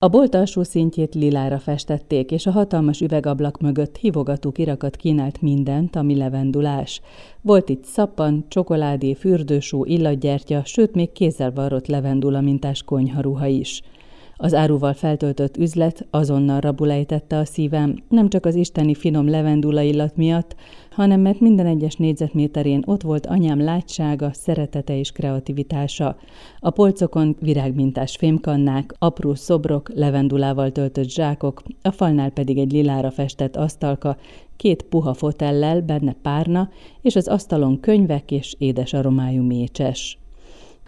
A bolt alsó szintjét lilára festették, és a hatalmas üvegablak mögött hívogató kirakat kínált mindent, ami levendulás. Volt itt szappan, csokoládé, fürdősó, illatgyertya, sőt még kézzel varrott levendula mintás konyharuha is. Az áruval feltöltött üzlet azonnal rabulejtette a szívem, nem csak az isteni finom levendula illat miatt, hanem mert minden egyes négyzetméterén ott volt anyám látsága, szeretete és kreativitása. A polcokon virágmintás fémkannák, apró szobrok, levendulával töltött zsákok, a falnál pedig egy lilára festett asztalka, két puha fotellel, benne párna, és az asztalon könyvek és édes aromájú mécses.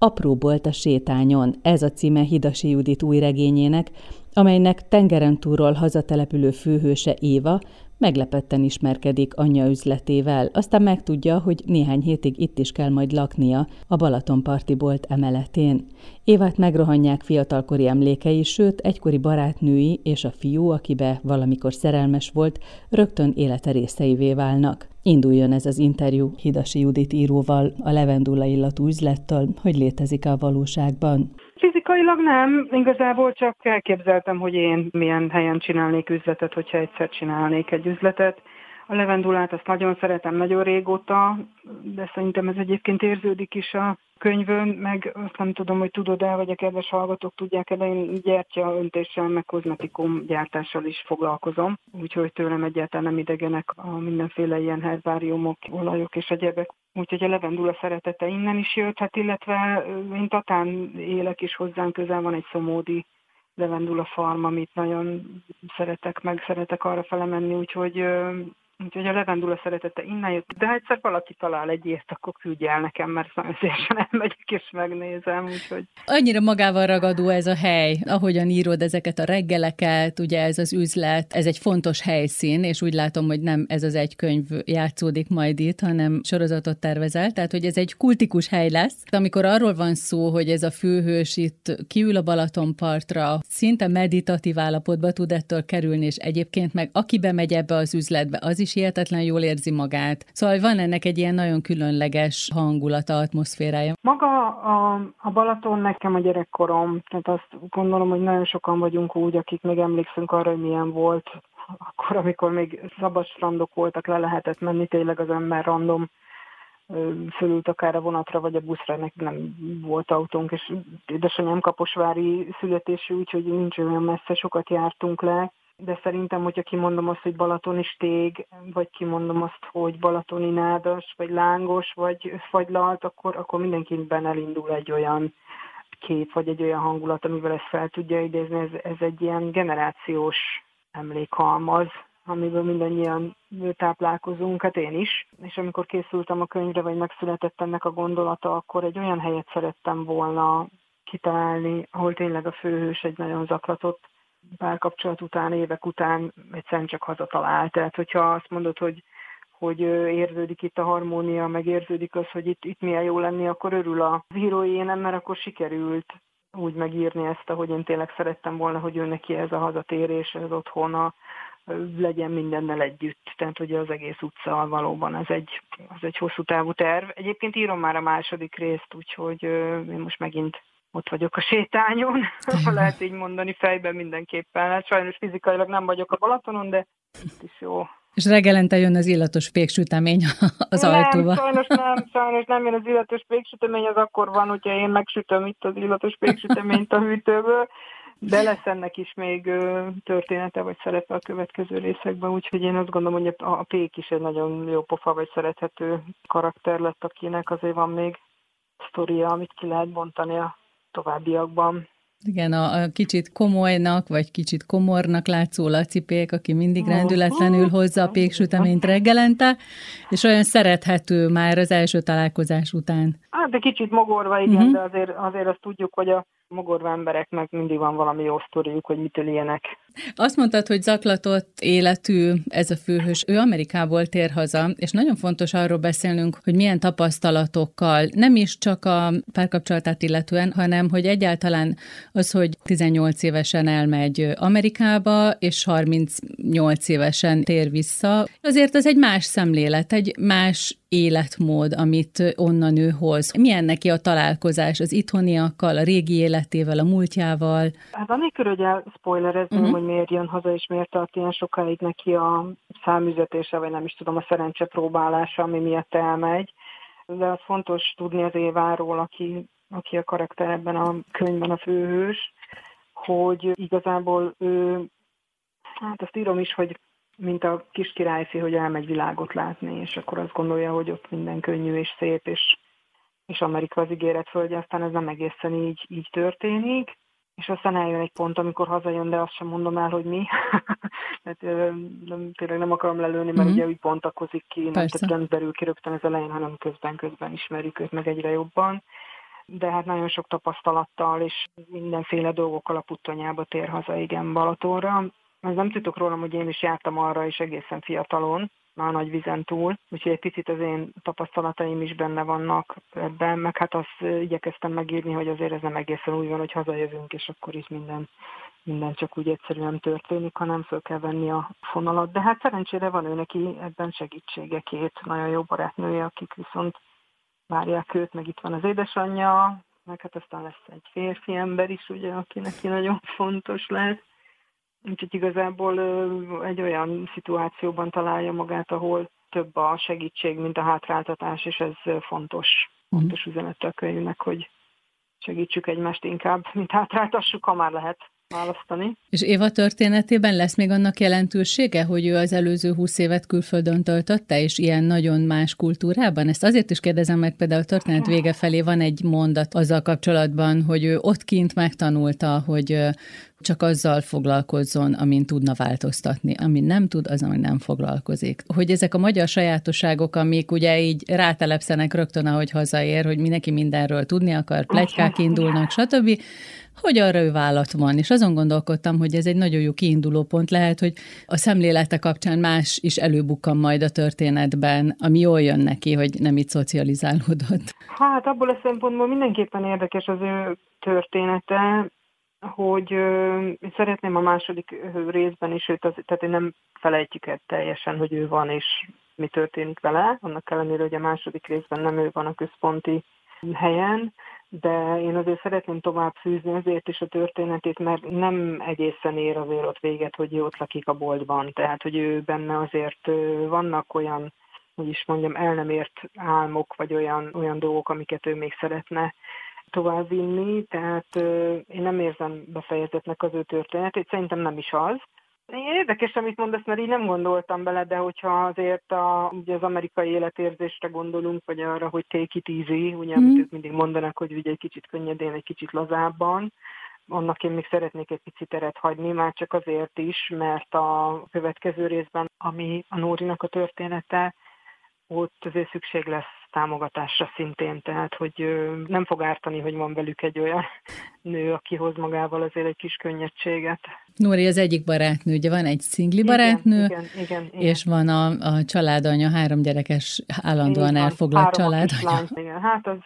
Apró bolt a sétányon, ez a címe Hidasi Judit új regényének, amelynek tengeren túlról hazatelepülő főhőse Éva meglepetten ismerkedik anyja üzletével, aztán megtudja, hogy néhány hétig itt is kell majd laknia a Balatonparti bolt emeletén. Évát megrohanják fiatalkori emlékei, sőt, egykori barátnői és a fiú, akibe valamikor szerelmes volt, rögtön élete részeivé válnak. Induljon ez az interjú Hidasi Judit íróval, a levendula illatú üzlettől, hogy létezik a valóságban. Fizikailag nem, igazából csak elképzeltem, hogy én milyen helyen csinálnék üzletet, hogyha egyszer csinálnék egy üzletet. A levendulát azt nagyon szeretem, nagyon régóta, de szerintem ez egyébként érződik is a könyvön, meg azt nem tudom, hogy tudod el, vagy a kedves hallgatók tudják de én gyertya öntéssel, meg kozmetikum gyártással is foglalkozom, úgyhogy tőlem egyáltalán nem idegenek a mindenféle ilyen herbáriumok, olajok és egyebek. Úgyhogy a levendula szeretete innen is jött, hát illetve én Tatán élek is hozzánk közel van egy szomódi levendula farm, amit nagyon szeretek, meg szeretek arra felemenni, úgyhogy Úgyhogy a levendula szeretete innen jött, de ha egyszer valaki talál egy ilyet, akkor küldje el nekem, mert nagyon szívesen elmegyek és megnézem, úgyhogy... Annyira magával ragadó ez a hely, ahogyan írod ezeket a reggeleket, ugye ez az üzlet, ez egy fontos helyszín, és úgy látom, hogy nem ez az egy könyv játszódik majd itt, hanem sorozatot tervezel, tehát hogy ez egy kultikus hely lesz. Amikor arról van szó, hogy ez a főhős itt kiül a Balatonpartra, szinte meditatív állapotba tud ettől kerülni, és egyébként meg aki bemegy ebbe az üzletbe, az is is hihetetlen jól érzi magát. Szóval van ennek egy ilyen nagyon különleges hangulata, atmoszférája. Maga a, a Balaton nekem a gyerekkorom, tehát azt gondolom, hogy nagyon sokan vagyunk úgy, akik még emlékszünk arra, hogy milyen volt akkor, amikor még szabad strandok voltak, le lehetett menni tényleg az ember random fölült akár a vonatra vagy a buszra, nek nem volt autónk, és édesanyám kaposvári születésű, úgyhogy nincs olyan messze, sokat jártunk le, de szerintem, hogyha kimondom azt, hogy balatoni stég, vagy kimondom azt, hogy balatoni nádas, vagy lángos, vagy fagylalt, akkor, akkor mindenkiben elindul egy olyan kép, vagy egy olyan hangulat, amivel ezt fel tudja idézni. Ez, ez egy ilyen generációs emlékhalmaz, amiből mindannyian táplálkozunk, hát én is. És amikor készültem a könyvre, vagy megszületett ennek a gondolata, akkor egy olyan helyet szerettem volna kitalálni, ahol tényleg a főhős egy nagyon zaklatott párkapcsolat után, évek után egyszerűen csak hazatalál. Tehát, hogyha azt mondod, hogy, hogy érződik itt a harmónia, meg érződik az, hogy itt, itt milyen jó lenni, akkor örül a írói nem, mert akkor sikerült úgy megírni ezt, ahogy én tényleg szerettem volna, hogy ő neki ez a hazatérés, ez otthona, legyen mindennel együtt. Tehát ugye az egész utca valóban ez egy, az egy hosszú távú terv. Egyébként írom már a második részt, úgyhogy én most megint ott vagyok a sétányon, ha lehet így mondani, fejben mindenképpen. Hát sajnos fizikailag nem vagyok a Balatonon, de itt is jó. És reggelente jön az illatos péksütemény az nem, ajtóba. sajnos nem, sajnos nem jön az illatos péksütemény, az akkor van, hogyha én megsütöm itt az illatos péksüteményt a hűtőből, de lesz ennek is még története vagy szerepe a következő részekben, úgyhogy én azt gondolom, hogy a pék is egy nagyon jó pofa vagy szerethető karakter lett, akinek azért van még sztoria, amit ki lehet bontani a továbbiakban. Igen, a, a kicsit komolynak, vagy kicsit komornak látszó lacipék, aki mindig rendületlenül hozza a péksüteményt reggelente, és olyan szerethető már az első találkozás után. Hát, de kicsit mogorva, igen, uh-huh. de azért, azért azt tudjuk, hogy a mogorva embereknek mindig van valami jó sztoriuk, hogy mitől ilyenek. Azt mondtad, hogy zaklatott életű ez a főhős. Ő Amerikából tér haza, és nagyon fontos arról beszélnünk, hogy milyen tapasztalatokkal, nem is csak a párkapcsolatát illetően, hanem hogy egyáltalán az, hogy 18 évesen elmegy Amerikába, és 38 évesen tér vissza, azért az egy más szemlélet, egy más életmód, amit onnan ő hoz. Milyen neki a találkozás az itthoniakkal, a régi életével, a múltjával? Hát anélkül, hogy elspoilerezném, uh-huh. hogy miért jön haza, és miért tart ilyen sokáig neki a számüzetése, vagy nem is tudom, a szerencse próbálása, ami miatt elmegy. De az fontos tudni az Éváról, aki, aki a karakter ebben a könyvben a főhős, hogy igazából ő, hát azt írom is, hogy mint a kis királyfi, hogy elmegy világot látni, és akkor azt gondolja, hogy ott minden könnyű és szép, és, és Amerika az ígéret földje, aztán ez nem egészen így, így történik, és aztán eljön egy pont, amikor hazajön, de azt sem mondom el, hogy mi. hát, nem, tényleg nem akarom lelőni, mert mm-hmm. ugye úgy bontakozik ki, nem tehát nem derül ki rögtön az elején, hanem közben-közben ismerjük őt meg egyre jobban. De hát nagyon sok tapasztalattal és mindenféle dolgokkal a puttonyába tér haza, igen, Balatonra ez nem tudok rólam, hogy én is jártam arra is egészen fiatalon, már nagy vizen túl, úgyhogy egy picit az én tapasztalataim is benne vannak ebben, meg hát azt igyekeztem megírni, hogy azért ez nem egészen úgy van, hogy hazajövünk, és akkor is minden, minden csak úgy egyszerűen történik, hanem föl kell venni a fonalat. De hát szerencsére van ő neki ebben segítsége, két nagyon jó barátnője, akik viszont várják őt, meg itt van az édesanyja, meg hát aztán lesz egy férfi ember is, ugye, aki neki nagyon fontos lesz. Úgyhogy igazából egy olyan szituációban találja magát, ahol több a segítség, mint a hátráltatás, és ez fontos, mhm. fontos üzenet a könyvnek, hogy segítsük egymást inkább, mint hátráltassuk, ha már lehet választani. És Éva történetében lesz még annak jelentősége, hogy ő az előző húsz évet külföldön töltötte, és ilyen nagyon más kultúrában? Ezt azért is kérdezem meg, például a történet vége felé van egy mondat azzal kapcsolatban, hogy ő ott kint megtanulta, hogy csak azzal foglalkozzon, amin tudna változtatni. Amin nem tud, az, amin nem foglalkozik. Hogy ezek a magyar sajátosságok, amik ugye így rátelepszenek rögtön, ahogy hazaér, hogy mindenki mindenről tudni akar, plegykák indulnak, stb., hogy arra ő vállat van. És azon gondolkodtam, hogy ez egy nagyon jó kiinduló pont lehet, hogy a szemlélete kapcsán más is előbukkan majd a történetben, ami jól jön neki, hogy nem itt szocializálódott. Hát abból a szempontból mindenképpen érdekes az ő története, hogy ö, szeretném a második részben is őt, az, tehát hogy nem felejtjük el teljesen, hogy ő van és mi történik vele, annak ellenére, hogy a második részben nem ő van a központi helyen, de én azért szeretném tovább fűzni azért is a történetét, mert nem egészen ér azért ott véget, hogy ő ott lakik a boltban. Tehát, hogy ő benne azért vannak olyan, hogy is mondjam, el nem ért álmok, vagy olyan, olyan dolgok, amiket ő még szeretne továbbvinni, tehát én nem érzem befejezetnek az ő történetét, szerintem nem is az. Érdekes, amit mondasz, mert így nem gondoltam bele, de hogyha azért a, ugye az amerikai életérzésre gondolunk, vagy arra, hogy take it easy, ugye, mm. amit ők mindig mondanak, hogy ugye egy kicsit könnyedén, egy kicsit lazábban, annak én még szeretnék egy picit teret hagyni, már csak azért is, mert a következő részben, ami a Nórinak a története, ott azért szükség lesz támogatásra szintén, tehát hogy nem fog ártani, hogy van velük egy olyan nő, aki hoz magával azért egy kis könnyedséget. Nóri az egyik barátnő, ugye van egy szingli barátnő, igen, igen, igen, igen. és van a, a családanya, három gyerekes, állandóan igen, elfoglalt családanya. Lány, igen, hát az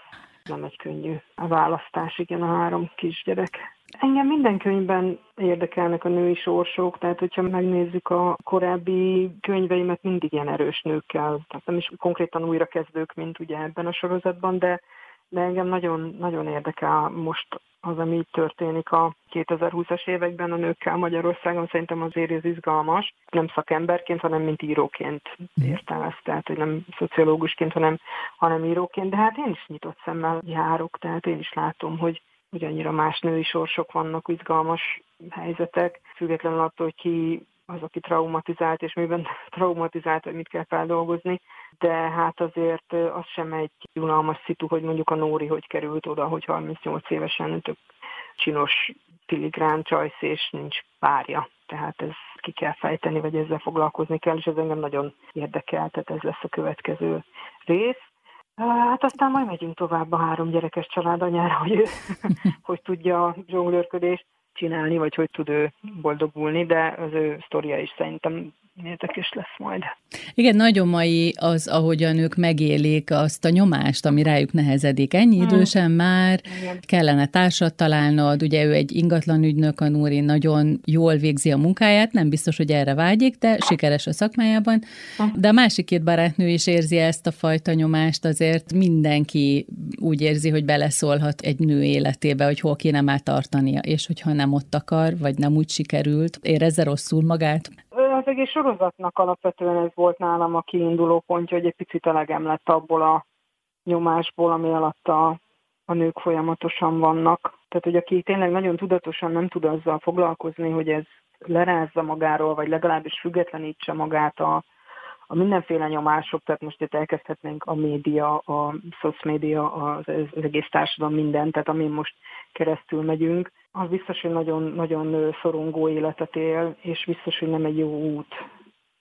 nem egy könnyű a választás, igen, a három kisgyerek. Engem minden könyvben érdekelnek a női sorsok, tehát hogyha megnézzük a korábbi könyveimet, mindig ilyen erős nőkkel, tehát nem is konkrétan újra kezdők, mint ugye ebben a sorozatban, de, de engem nagyon, nagyon érdekel most az, ami így történik a 2020-as években a nőkkel Magyarországon, szerintem azért ez izgalmas, nem szakemberként, hanem mint íróként értem ezt, tehát hogy nem szociológusként, hanem, hanem íróként, de hát én is nyitott szemmel járok, tehát én is látom, hogy hogy annyira más női sorsok vannak, izgalmas helyzetek, függetlenül attól, hogy ki az, aki traumatizált, és miben traumatizált, hogy mit kell feldolgozni, de hát azért az sem egy unalmas szitu, hogy mondjuk a Nóri hogy került oda, hogy 38 évesen tök csinos filigrán csajsz, és nincs párja. Tehát ez ki kell fejteni, vagy ezzel foglalkozni kell, és ez engem nagyon érdekel, tehát ez lesz a következő rész. Hát aztán majd megyünk tovább a három gyerekes család anyára, hogy, hogy tudja a zsonglőrködést. csinálni, vagy hogy tud ő boldogulni, de az ő sztoria is szerintem érdekes lesz majd. Igen, nagyon mai az, ahogyan ők megélik azt a nyomást, ami rájuk nehezedik. Ennyi hmm. idősen már Igen. kellene társat találnod, ugye ő egy ingatlan ügynök, a Núri nagyon jól végzi a munkáját, nem biztos, hogy erre vágyik, de sikeres a szakmájában. Hmm. De a másik két barátnő is érzi ezt a fajta nyomást, azért mindenki úgy érzi, hogy beleszólhat egy nő életébe, hogy hol kéne már tartania, és hogyha nem ott akar, vagy nem úgy sikerült, érezze rosszul magát az egész sorozatnak alapvetően ez volt nálam a kiinduló pontja, hogy egy picit elegem lett abból a nyomásból, ami alatt a, a nők folyamatosan vannak. Tehát, hogy aki tényleg nagyon tudatosan nem tud azzal foglalkozni, hogy ez lerázza magáról, vagy legalábbis függetlenítse magát a, a mindenféle nyomások, tehát most itt elkezdhetnénk a média, a szocmédia, az, az egész társadalom minden, tehát amin most keresztül megyünk, az biztos, hogy nagyon, nagyon szorongó életet él, és biztos, hogy nem egy jó út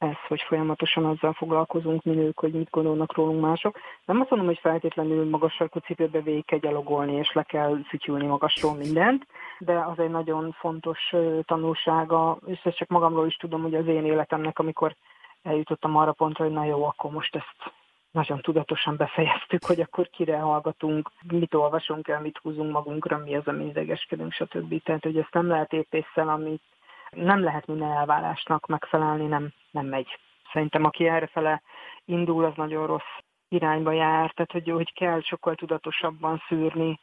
ez, hogy folyamatosan azzal foglalkozunk mi nők, hogy mit gondolnak rólunk mások. Nem azt mondom, hogy feltétlenül magas sarkú cipőbe végig kell gyalogolni, és le kell fütyülni magasról mindent, de az egy nagyon fontos tanulsága, és ezt csak magamról is tudom, hogy az én életemnek, amikor eljutottam arra pontra, hogy na jó, akkor most ezt nagyon tudatosan befejeztük, hogy akkor kire hallgatunk, mit olvasunk el, mit húzunk magunkra, mi az, ami idegeskedünk, stb. Tehát, hogy ezt nem lehet épésszel, amit nem lehet minden elvárásnak megfelelni, nem, nem megy. Szerintem aki errefele indul, az nagyon rossz irányba jár, tehát hogy, hogy kell sokkal tudatosabban szűrni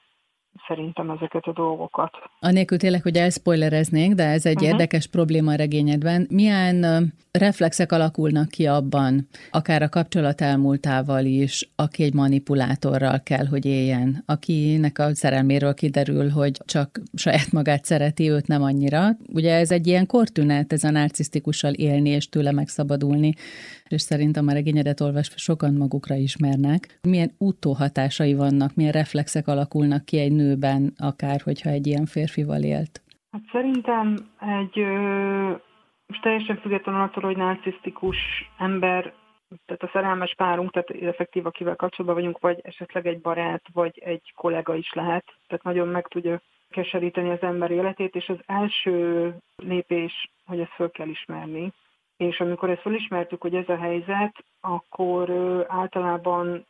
szerintem ezeket a dolgokat. Anélkül tényleg, hogy elspoilereznénk, de ez egy uh-huh. érdekes probléma a regényedben. Milyen reflexek alakulnak ki abban, akár a kapcsolat elmúltával is, aki egy manipulátorral kell, hogy éljen, akinek a szerelméről kiderül, hogy csak saját magát szereti, őt nem annyira. Ugye ez egy ilyen kortünet, ez a narcisztikussal élni és tőle megszabadulni és szerintem a regényedet olvasva sokan magukra ismernek. Milyen utóhatásai vannak, milyen reflexek alakulnak ki egy nőben, akár hogyha egy ilyen férfival élt? Hát szerintem egy ö, most teljesen függetlenül attól, hogy narcisztikus ember, tehát a szerelmes párunk, tehát effektív, akivel kapcsolatban vagyunk, vagy esetleg egy barát, vagy egy kollega is lehet, tehát nagyon meg tudja keseríteni az ember életét, és az első lépés, hogy ezt föl kell ismerni, és amikor ezt felismertük, hogy ez a helyzet, akkor általában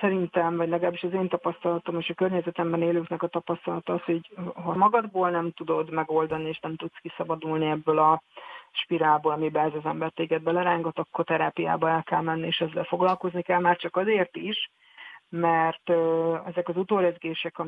szerintem, vagy legalábbis az én tapasztalatom és a környezetemben élőknek a tapasztalata az, hogy ha magadból nem tudod megoldani, és nem tudsz kiszabadulni ebből a spirálból, amiben ez az ember téged belerángat, akkor terápiába el kell menni, és ezzel foglalkozni kell, már csak azért is, mert ezek az utórezgések,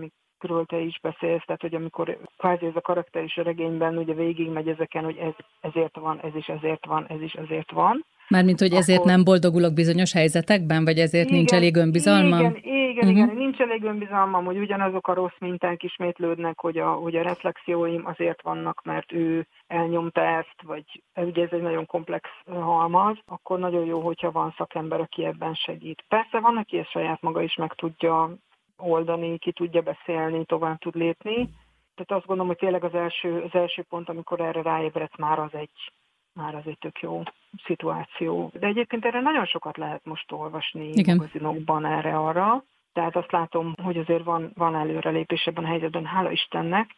amikről te is beszélsz, tehát hogy amikor kvázi ez a karakter is a regényben ugye végigmegy ezeken, hogy ez ezért van, ez is ezért van, ez is ezért van, Mármint, hogy ezért akkor... nem boldogulok bizonyos helyzetekben, vagy ezért igen, nincs elég önbizalma? Igen, igen, uh-huh. igen, nincs elég önbizalmam, hogy ugyanazok a rossz minták ismétlődnek, hogy a, hogy a reflexióim azért vannak, mert ő elnyomta ezt, vagy ugye ez egy nagyon komplex halmaz, akkor nagyon jó, hogyha van szakember, aki ebben segít. Persze van, aki ezt saját maga is meg tudja oldani, ki tudja beszélni, tovább tud lépni, tehát azt gondolom, hogy tényleg az első, az első pont, amikor erre ráébredsz, már az egy már az egy tök jó szituáció. De egyébként erre nagyon sokat lehet most olvasni Igen. magazinokban erre-arra. Tehát azt látom, hogy azért van, van előrelépés ebben a helyzetben, hála Istennek,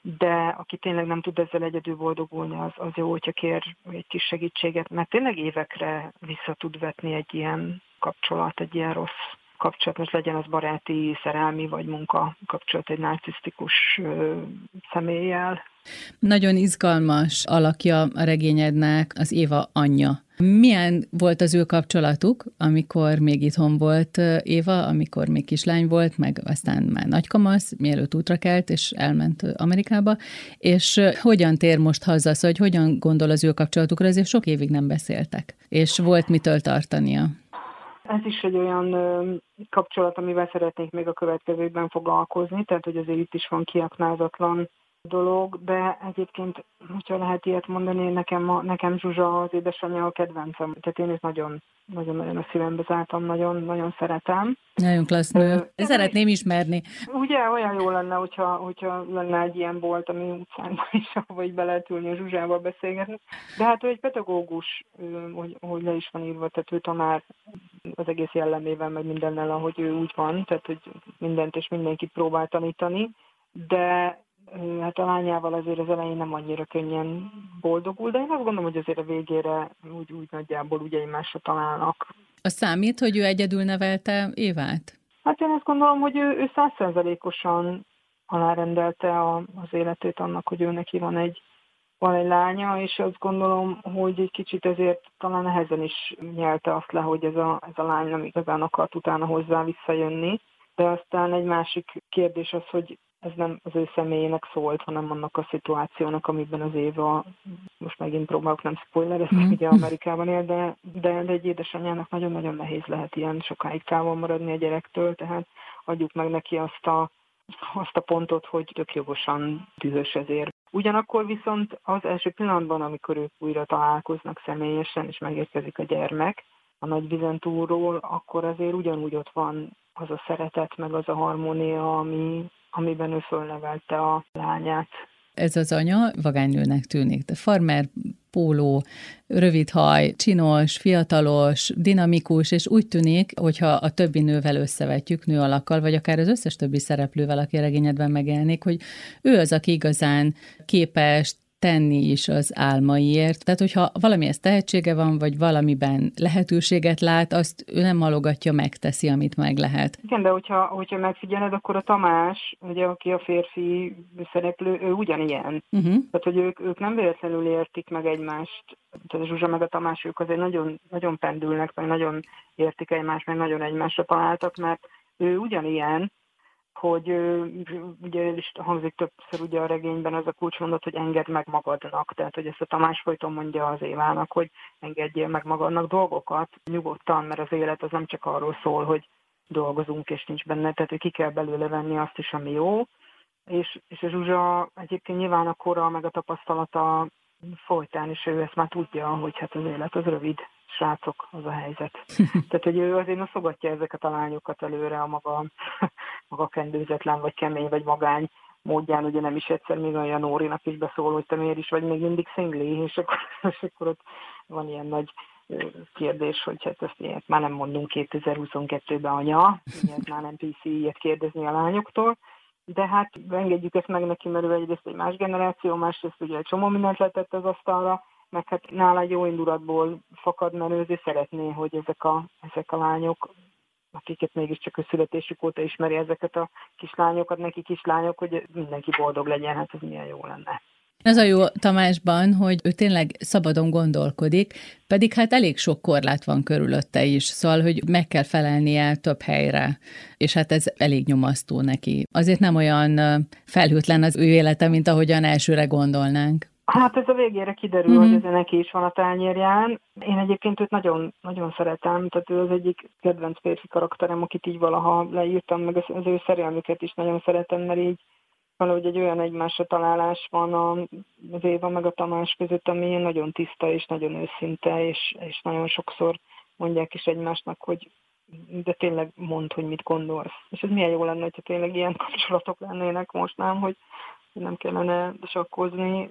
de aki tényleg nem tud ezzel egyedül boldogulni, az, az jó, hogyha kér egy kis segítséget, mert tényleg évekre vissza tud vetni egy ilyen kapcsolat, egy ilyen rossz kapcsolat, most legyen az baráti, szerelmi vagy munka kapcsolat egy narcisztikus személlyel. Nagyon izgalmas alakja a regényednek az Éva anyja. Milyen volt az ő kapcsolatuk, amikor még itthon volt Éva, amikor még kislány volt, meg aztán már nagykamasz, mielőtt útra kelt, és elment Amerikába, és hogyan tér most haza, szóval, hogy hogyan gondol az ő kapcsolatukra, azért sok évig nem beszéltek, és volt mitől tartania. Ez is egy olyan kapcsolat, amivel szeretnék még a következőkben foglalkozni, tehát hogy azért itt is van kiaknázatlan dolog, de egyébként, hogyha lehet ilyet mondani, nekem, a, nekem Zsuzsa az édesanyja a kedvencem, tehát én is nagyon, nagyon-nagyon a szívembe zártam, nagyon, nagyon szeretem. Nagyon klassz nő. Szeretném ismerni. Ugye olyan jó lenne, hogyha, hogyha lenne egy ilyen bolt, ami utcánkban is, ahova így be lehet ülni a Zsuzsával beszélgetni. De hát ő egy pedagógus, hogy, hogy le is van írva, tehát ő tanár az egész jellemével, meg mindennel, ahogy ő úgy van, tehát hogy mindent és mindenkit próbál tanítani, de hát a lányával azért az elején nem annyira könnyen boldogul, de én azt gondolom, hogy azért a végére úgy, úgy nagyjából ugye egymásra találnak. A számít, hogy ő egyedül nevelte Évát? Hát én azt gondolom, hogy ő százszerzalékosan alárendelte a, az életét annak, hogy ő neki van egy, van egy lánya, és azt gondolom, hogy egy kicsit ezért talán nehezen is nyelte azt le, hogy ez a, ez a lány nem igazán akart utána hozzá visszajönni. De aztán egy másik kérdés az, hogy ez nem az ő személyének szólt, hanem annak a szituációnak, amiben az Éva, most megint próbálok nem spoilerezni, mm. ugye Amerikában él, de, de, de egy édesanyjának nagyon-nagyon nehéz lehet ilyen sokáig távol maradni a gyerektől, tehát adjuk meg neki azt a, azt a pontot, hogy tök jogosan dühös ezért. Ugyanakkor viszont az első pillanatban, amikor ők újra találkoznak személyesen, és megérkezik a gyermek a nagy vizentúról, akkor azért ugyanúgy ott van az a szeretet, meg az a harmónia, ami, amiben ő fölnevelte a lányát. Ez az anya vagánynőnek tűnik, de farmer, póló, rövid haj, csinos, fiatalos, dinamikus, és úgy tűnik, hogyha a többi nővel összevetjük, nő alakkal, vagy akár az összes többi szereplővel, aki a regényedben megjelenik, hogy ő az, aki igazán képes tenni is az álmaiért. Tehát, hogyha valamihez tehetsége van, vagy valamiben lehetőséget lát, azt ő nem malogatja, megteszi, amit meg lehet. Igen, de hogyha, hogyha megfigyeled, akkor a Tamás, ugye, aki a férfi szereplő, ő ugyanilyen. Uh-huh. Tehát, hogy ők, ők nem véletlenül értik meg egymást. Tehát Zsuzsa meg a Tamás, ők azért nagyon, nagyon pendülnek, meg nagyon értik egymást, meg nagyon egymásra találtak, mert ő ugyanilyen, hogy ugye is hangzik többször ugye a regényben az a kulcsmondat, hogy engedd meg magadnak. Tehát, hogy ezt a Tamás folyton mondja az Évának, hogy engedjél meg magadnak dolgokat nyugodtan, mert az élet az nem csak arról szól, hogy dolgozunk és nincs benne, tehát hogy ki kell belőle venni azt is, ami jó. És, és a Zsuzsa egyébként nyilván a kora, meg a tapasztalata folytán, és ő ezt már tudja, hogy hát az élet az rövid, srácok, az a helyzet. Tehát, hogy ő azért noszogatja ezeket a lányokat előre a maga, maga kendőzetlen, vagy kemény, vagy magány módján, ugye nem is egyszer még olyan Nórinak is beszól, hogy te miért is vagy még mindig szingli, és akkor, és akkor ott van ilyen nagy kérdés, hogy hát ezt ilyet már nem mondunk 2022-ben anya, ilyet már nem PC ilyet kérdezni a lányoktól, de hát engedjük ezt meg neki, mert ő egyrészt egy más generáció, másrészt ugye egy csomó mindent letett az asztalra, meg hát nála jó indulatból fakad, mert ő szeretné, hogy ezek a, ezek a lányok, akiket mégiscsak a születésük óta ismeri ezeket a kislányokat, neki kislányok, hogy mindenki boldog legyen, hát ez milyen jó lenne. Ez a jó Tamásban, hogy ő tényleg szabadon gondolkodik, pedig hát elég sok korlát van körülötte is, szóval, hogy meg kell felelnie több helyre, és hát ez elég nyomasztó neki. Azért nem olyan felhőtlen az ő élete, mint ahogyan elsőre gondolnánk. Hát ez a végére kiderül, mm-hmm. hogy ez neki is van a tányérján. Én egyébként őt nagyon, nagyon szeretem, tehát ő az egyik kedvenc férfi karakterem, akit így valaha leírtam, meg az, ő szerelmüket is nagyon szeretem, mert így valahogy egy olyan egymásra találás van az Éva meg a Tamás között, ami nagyon tiszta és nagyon őszinte, és, és nagyon sokszor mondják is egymásnak, hogy de tényleg mond, hogy mit gondolsz. És ez milyen jó lenne, hogyha tényleg ilyen kapcsolatok lennének most, nem, hogy nem kellene sakkozni,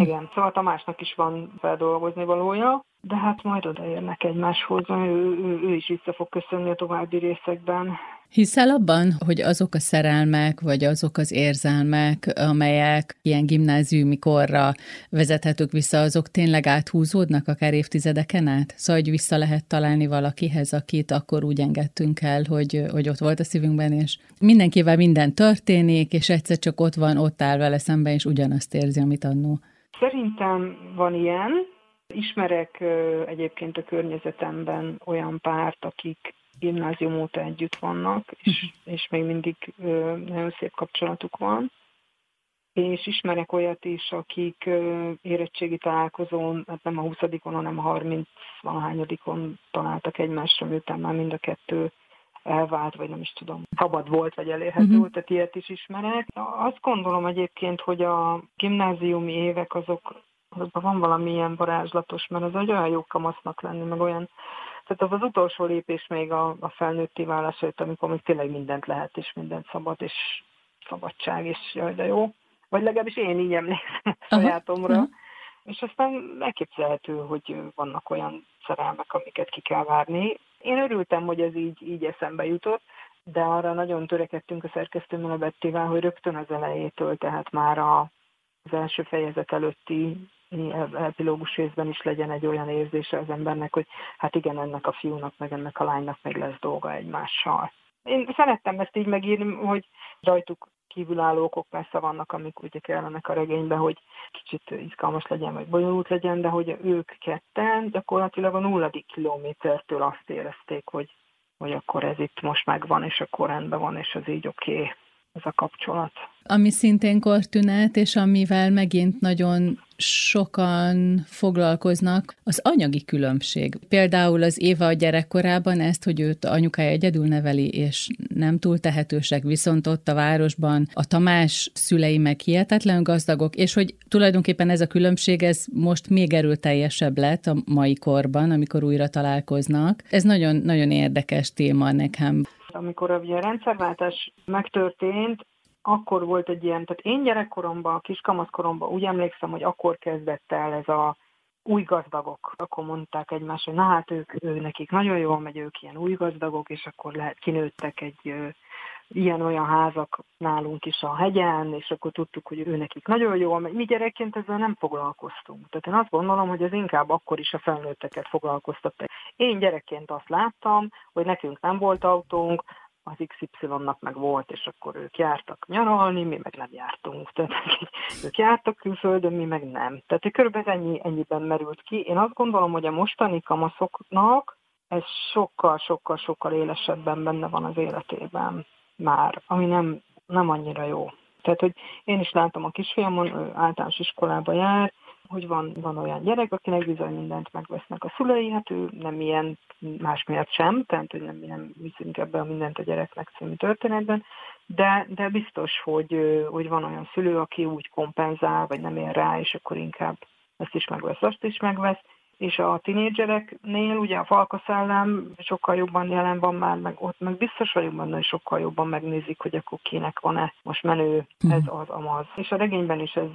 igen, szóval Tamásnak is van feldolgozni valója, de hát majd odaérnek egymáshoz, ő, ő, ő is vissza fog köszönni a további részekben. Hiszel abban, hogy azok a szerelmek, vagy azok az érzelmek, amelyek ilyen gimnáziumi korra vezethetők vissza, azok tényleg áthúzódnak akár évtizedeken át? Szóval, hogy vissza lehet találni valakihez, akit akkor úgy engedtünk el, hogy, hogy ott volt a szívünkben, és mindenkivel minden történik, és egyszer csak ott van, ott áll vele szemben, és ugyanazt érzi, amit annó. Szerintem van ilyen. Ismerek egyébként a környezetemben olyan párt, akik gimnázium óta együtt vannak, és, mhm. és még mindig nagyon szép kapcsolatuk van. És ismerek olyat is, akik érettségi találkozón, hát nem a 20 hanem a 30 valahányadikon találtak egymásra, miután már mind a kettő elvált, vagy nem is tudom, szabad volt, vagy elérhető, uh-huh. tehát ilyet is ismerek. Azt gondolom egyébként, hogy a gimnáziumi évek azok, azokban van valami ilyen varázslatos, mert az egy olyan jó kamasznak lenni, meg olyan tehát az az utolsó lépés még a, a felnőtti válás előtt, amikor még tényleg mindent lehet, és mindent szabad, és szabadság, és jaj, de jó. Vagy legalábbis én így emlékszem sajátomra. Uh-huh. És aztán elképzelhető, hogy vannak olyan szerelmek, amiket ki kell várni. Én örültem, hogy ez így, így eszembe jutott, de arra nagyon törekedtünk a szerkesztőmmel a Bettivel, hogy rögtön az elejétől, tehát már a, az első fejezet előtti epilógus részben is legyen egy olyan érzése az embernek, hogy hát igen, ennek a fiúnak, meg ennek a lánynak meg lesz dolga egymással. Én szerettem ezt így megírni, hogy rajtuk kívülálló okok persze vannak, amik ugye kellenek a regénybe, hogy kicsit izgalmas legyen, vagy bonyolult legyen, de hogy ők ketten gyakorlatilag a nulladik kilométertől azt érezték, hogy, hogy akkor ez itt most megvan, és akkor rendben van, és az így oké. Okay ez a kapcsolat. Ami szintén kortünet, és amivel megint nagyon sokan foglalkoznak, az anyagi különbség. Például az Éva a gyerekkorában ezt, hogy őt anyukája egyedül neveli, és nem túl tehetősek, viszont ott a városban a Tamás szülei meg hihetetlen gazdagok, és hogy tulajdonképpen ez a különbség, ez most még erőteljesebb lett a mai korban, amikor újra találkoznak. Ez nagyon, nagyon érdekes téma nekem. Amikor a rendszerváltás megtörtént, akkor volt egy ilyen, tehát én gyerekkoromban, kiskamaszkoromban úgy emlékszem, hogy akkor kezdett el ez a új gazdagok. Akkor mondták egymás, hogy na hát ők, ő nekik nagyon jól megy, ők ilyen új gazdagok, és akkor lehet kinőttek egy ilyen-olyan házak nálunk is a hegyen, és akkor tudtuk, hogy ő nekik nagyon jól megy. Mi gyerekként ezzel nem foglalkoztunk. Tehát én azt gondolom, hogy ez inkább akkor is a felnőtteket foglalkoztatta. Én gyerekként azt láttam, hogy nekünk nem volt autónk, az XY-nak meg volt, és akkor ők jártak nyaralni, mi meg nem jártunk. Tehát ők jártak külföldön, mi meg nem. Tehát körülbelül ennyi, ennyiben merült ki. Én azt gondolom, hogy a mostani kamaszoknak ez sokkal, sokkal, sokkal élesebben benne van az életében már, ami nem, nem annyira jó. Tehát, hogy én is látom a kisfiamon, ő általános iskolába jár, hogy van, van olyan gyerek, akinek bizony mindent megvesznek a szülei, hát ő nem ilyen más miatt sem, tehát hogy nem, nem viszünk ebbe a mindent a gyereknek című történetben, de, de biztos, hogy, hogy van olyan szülő, aki úgy kompenzál, vagy nem ér rá, és akkor inkább ezt is megvesz, azt is megvesz, és a tinédzsereknél ugye a falkaszellem sokkal jobban jelen van már, meg ott meg biztos vagyok benne, hogy sokkal jobban megnézik, hogy akkor kinek van-e most menő, mhm. ez az, amaz. És a regényben is ez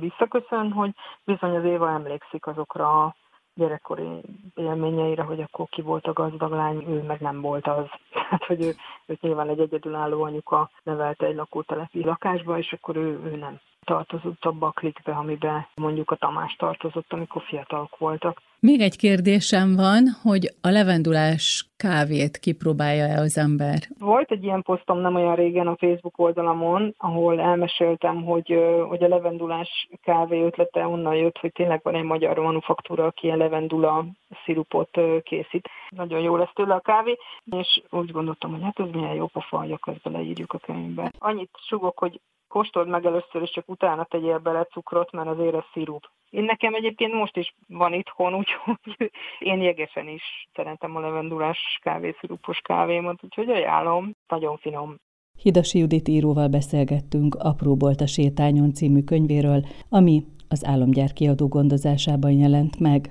visszaköszön, hogy bizony az Éva emlékszik azokra a gyerekkori élményeire, hogy akkor ki volt a gazdag lány, ő meg nem volt az. Hát, hogy ő, őt nyilván egy egyedülálló anyuka nevelte egy lakótelepi lakásba, és akkor ő, ő nem tartozott abba a klikbe, amiben mondjuk a Tamás tartozott, amikor fiatalok voltak. Még egy kérdésem van, hogy a levendulás kávét kipróbálja-e az ember? Volt egy ilyen posztom nem olyan régen a Facebook oldalamon, ahol elmeséltem, hogy, hogy a levendulás kávé ötlete onnan jött, hogy tényleg van egy magyar manufaktúra, aki ilyen levendula szirupot készít. Nagyon jó lesz tőle a kávé, és úgy gondoltam, hogy hát ez milyen jó pofa, hogy akkor ezt beleírjuk a könyvbe. Annyit sugok, hogy kóstold meg először, és csak utána tegyél bele cukrot, mert azért ez szirup. Én nekem egyébként most is van itthon, úgyhogy én jegesen is szeretem a levendulás kávészirupos kávémat, úgyhogy ajánlom, nagyon finom. Hidasi Judit íróval beszélgettünk Apróbolt a sétányon című könyvéről, ami az Álomgyár kiadó gondozásában jelent meg.